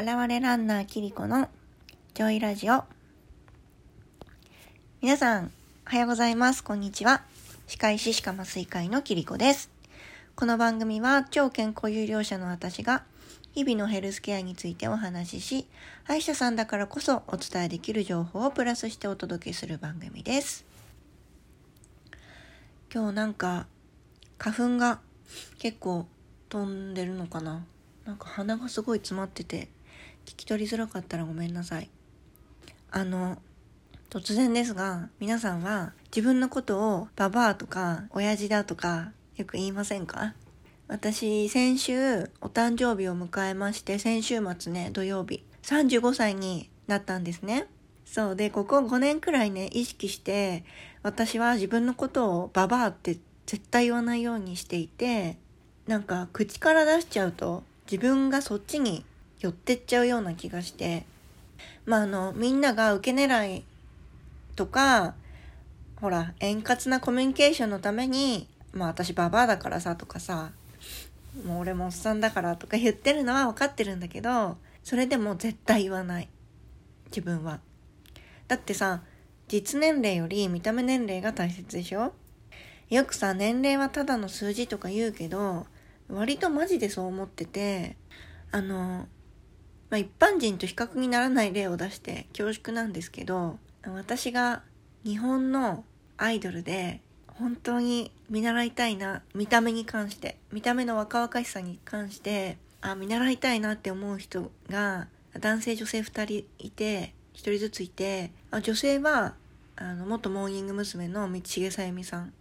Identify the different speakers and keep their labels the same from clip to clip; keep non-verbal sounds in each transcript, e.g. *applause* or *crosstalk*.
Speaker 1: 現れランナーキリコのジョイラジオ。皆さん、おはようございます。こんにちは。歯科医師歯科麻酔会のキリコです。この番組は超健康有料者の私が日々のヘルスケアについてお話しし、歯医者さんだからこそお伝えできる情報をプラスしてお届けする番組です。今日なんか花粉が結構飛んでるのかななんか鼻がすごい詰まってて聞き取りづらかったらごめんなさい。あの突然ですが皆さんは自分のことをババアとか親父だとかよく言いませんか？私先週お誕生日を迎えまして先週末ね土曜日35歳になったんですね。そうでここ5年くらいね意識して私は自分のことをババアって絶対言わないようにしていてなんか口から出しちゃうと自分がそっちに寄ってっちゃうような気がして。まああのみんなが受け狙いとかほら円滑なコミュニケーションのためにまあ私ババアだからさとかさもう俺もおっさんだからとか *laughs* 言ってるのは分かってるんだけどそれでも絶対言わない。自分は。だってさ実年齢より見た目年齢が大切でしょ？よくさ年齢はただの数字とか言うけど割とマジでそう思っててあの、まあ、一般人と比較にならない例を出して恐縮なんですけど私が日本のアイドルで本当に見習いたいな見た目に関して見た目の若々しさに関してあ見習いたいなって思う人が男性女性2人いて1人ずついてあ女性はあの元モーニング娘。の道重さゆみさん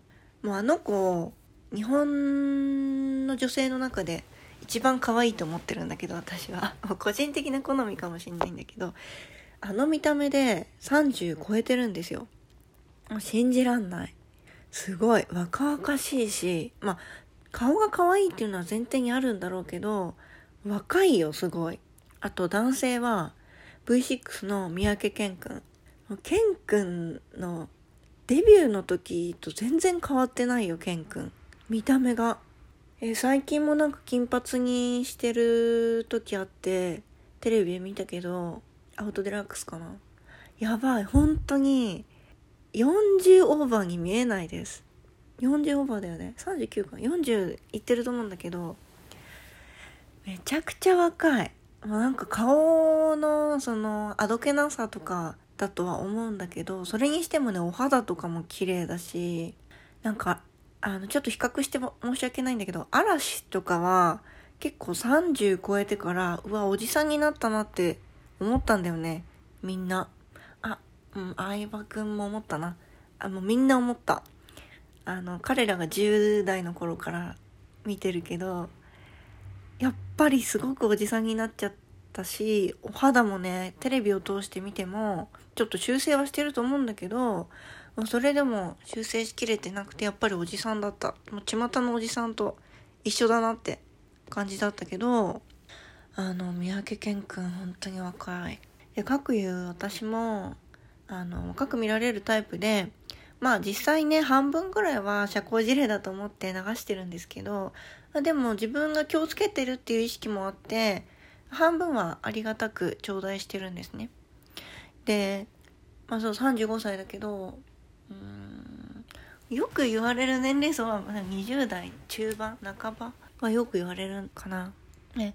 Speaker 1: もうあの子日本の女性の中で一番可愛いと思ってるんだけど私は。*laughs* 個人的な好みかもしれないんだけどあの見た目で30超えてるんですよ。信じらんない。すごい。若々しいしまあ顔が可愛いっていうのは前提にあるんだろうけど若いよすごい。あと男性は V6 の三宅健くん健くんのデビューの時と全然変わってないよケン君。見た目が、えー、最近もなんか金髪にしてる時あってテレビで見たけどアウトデラックスかな。やばい本当に40オーバーに見えないです。40オーバーだよね。39か。40いってると思うんだけどめちゃくちゃ若い。なんか顔のそのあどけなさとかだとは思うんだけどそれにしてもねお肌とかも綺麗だしなんかあのちょっと比較しても申し訳ないんだけど嵐とかは結構30超えてからうわおじさんになったなって思ったんだよね。みんな。あうん相葉くんも思ったな。あもうみんな思った。あの彼らが10代の頃から見てるけどやっぱりすごくおじさんになっちゃったしお肌もねテレビを通して見てもちょっと修正はしてると思うんだけどまそれでも修正しきれてなくてやっぱりおじさんだった。もう巷のおじさんと一緒だなって感じだったけどあの三宅健くん本当に若い。でかくいう私もあの若く見られるタイプでまあ実際ね半分ぐらいは社交辞令だと思って流してるんですけどでも自分が気をつけてるっていう意識もあって半分はありがたく頂戴してるんですね。でまあそう35歳だけどうんよく言われる年齢層は20代中盤半ばはよく言われるかな。ね、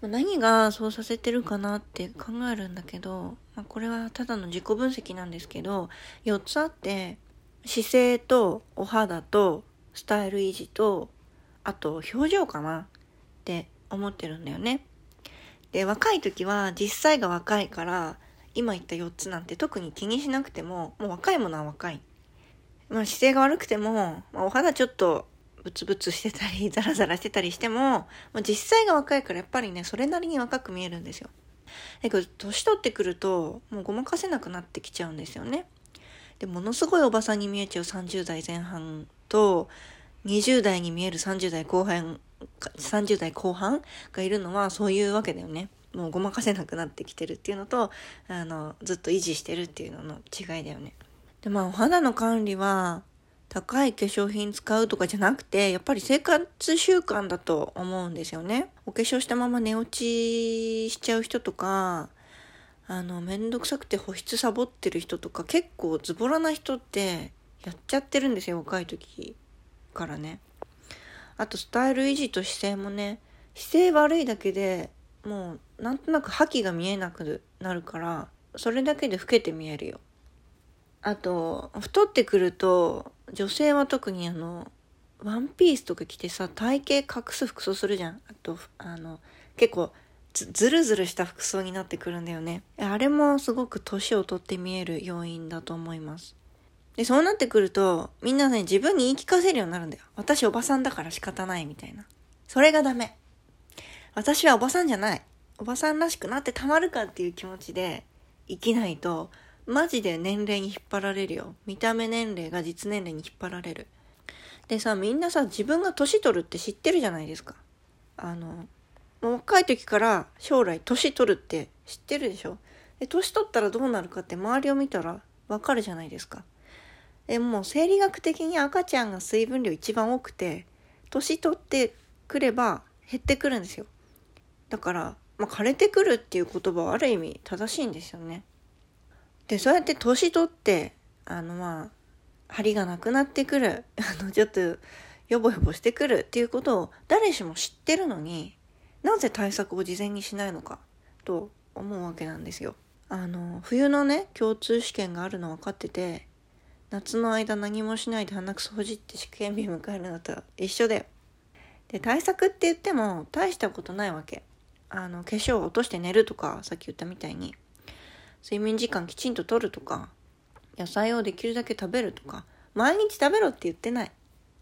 Speaker 1: 何がそうさせてるかなって考えるんだけど、まあ、これはただの自己分析なんですけど4つあって姿勢とお肌とスタイル維持とあと表情かなって思ってるんだよね。で若い時は実際が若いから今言った4つなんて特に気にしなくてももう若いものは若い。まあ、姿勢が悪くても、まあ、お肌ちょっとブツブツしてたり *laughs* ザラザラしてたりしても、まあ、実際が若いからやっぱりねそれなりに若く見えるんですよ。だけど年取ってくるともうごまかせなくなってきちゃうんですよね。でものすごいおばさんに見えちゃう30代前半と20代に見える30代後半30代後半がいるのはそういうわけだよね。もうごまかせなくなってきてるっていうのとあのずっと維持してるっていうのの違いだよね。でまあお肌の管理は高い化粧品使うとかじゃなくて、やっぱり生活習慣だと思うんですよね。お化粧したまま寝落ちしちゃう人とか、あの、めんどくさくて保湿サボってる人とか、結構ズボラな人ってやっちゃってるんですよ、若い時からね。あと、スタイル維持と姿勢もね、姿勢悪いだけでもう、なんとなく覇気が見えなくなるから、それだけで老けて見えるよ。あと、太ってくると、女性は特にあの、ワンピースとか着てさ、体型隠す服装するじゃん。あと、あの、結構ず、ずるずるした服装になってくるんだよね。あれもすごく年を取って見える要因だと思います。で、そうなってくると、みんなね、自分に言い聞かせるようになるんだよ。私おばさんだから仕方ないみたいな。それがダメ。私はおばさんじゃない。おばさんらしくなってたまるかっていう気持ちで生きないと、マジで年齢に引っ張られるよ。見た目年齢が実年齢に引っ張られる。でさ、みんなさ、自分が年取るって知ってるじゃないですか。あの、もう若い時から将来年取るって知ってるでしょで、年取ったらどうなるかって周りを見たらわかるじゃないですか。でもう生理学的に赤ちゃんが水分量一番多くて、年取ってくれば減ってくるんですよ。だから、まあ、枯れてくるっていう言葉はある意味正しいんですよね。で、そうやって年取って、あのまあ、張りがなくなってくる、*laughs* あの、ちょっと、よぼよぼしてくるっていうことを誰しも知ってるのに、なぜ対策を事前にしないのか、と思うわけなんですよ。あの、冬のね、共通試験があるの分かってて、夏の間何もしないで鼻くそほじって試験日迎えるのと一緒だよ。で、対策って言っても大したことないわけ。あの、化粧を落として寝るとか、さっき言ったみたいに。睡眠時間きちんととるとか、野菜をできるだけ食べるとか、毎日食べろって言ってない。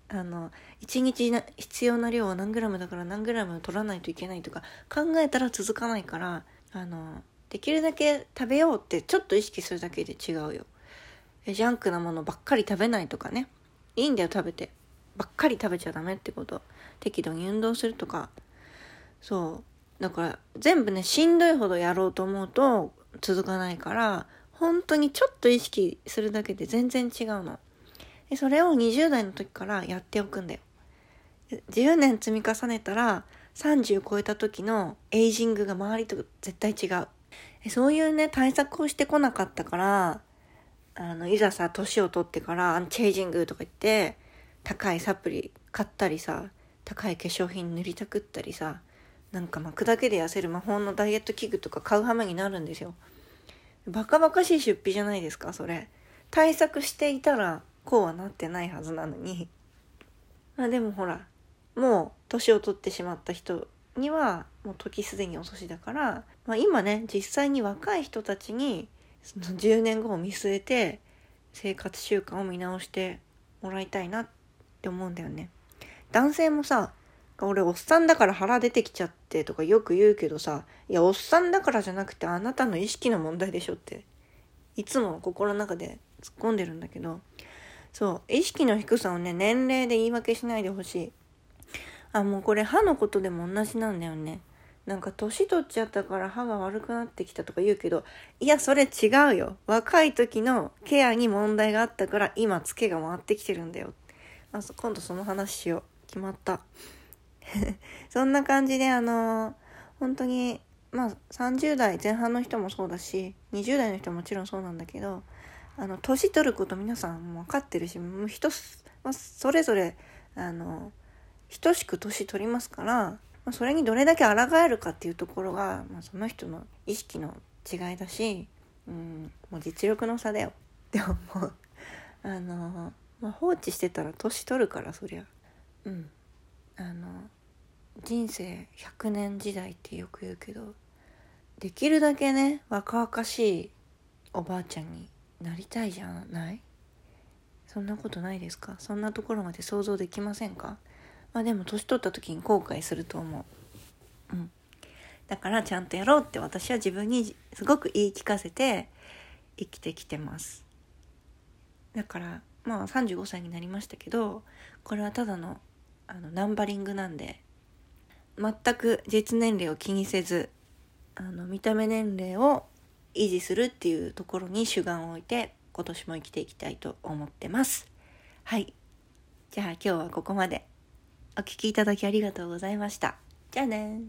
Speaker 1: あの、一日必要な量は何グラムだから何グラム取らないといけないとか考えたら続かないから、あの、できるだけ食べようってちょっと意識するだけで違うよ。ジャンクなものばっかり食べないとかね。いいんだよ食べて。ばっかり食べちゃダメってこと。適度に運動するとか。そう。だから全部ね、しんどいほどやろうと思うと続かないから、本当にちょっと意識するだけで全然違うの。でそれを20代の時からやっておくんだよ。10年積み重ねたら30超えた時のエイジングが周りと絶対違う。そういうね、対策をしてこなかったから、あの、いざさ、年を取ってから、チェイジングとか言って、高いサプリ買ったりさ、高い化粧品塗りたくったりさ、なんか巻くだけで痩せる魔法のダイエット器具とか買う羽目になるんですよ。バカバカしい出費じゃないですか、それ。対策していたら、こうはなってないはずなのに。まあでもほら、もう年を取ってしまった人には、もう時すでに遅しだから、まあ今ね、実際に若い人たちに、その10年後を見据えて、生活習慣を見直してもらいたいなって思うんだよね。男性もさ、俺おっさんだから腹出てきちゃってとかよく言うけどさ、いやおっさんだからじゃなくてあなたの意識の問題でしょって、いつも心の中で突っ込んでるんだけど、そう、意識の低さをね、年齢で言い訳しないでほしい。あ、もうこれ歯のことでも同じなんだよね。なんか年取っちゃったから歯が悪くなってきたとか言うけど、いや、それ違うよ。若い時のケアに問題があったから今ツケが回ってきてるんだよ。あ、今度その話しよう。決まった。*laughs* そんな感じであの本当にまあ30代前半の人もそうだし20代の人ももちろんそうなんだけどあの年取ること皆さんも分かってるしもう人、まあ、それぞれあの等しく年取りますから、まあ、それにどれだけ抗えるかっていうところが、まあ、その人の意識の違いだし、うん、もう実力の差だよ *laughs* って思う。あの、まあ、放置してたら年取るからそりゃ。うん。あの人生100年時代ってよく言うけどできるだけね若々しいおばあちゃんになりたいじゃない？そんなことないですか？そんなところまで想像できませんか？まあでも年取った時に後悔すると思う。うん。だからちゃんとやろうって私は自分にすごく言い聞かせて生きてきてます。だからまあ35歳になりましたけどこれはただのあのナンバリングなんで全く実年齢を気にせずあの見た目年齢を維持するっていうところに主眼を置いて今年も生きていきたいと思ってます。はい。じゃあ今日はここまで。お聴きいただきありがとうございました。じゃあね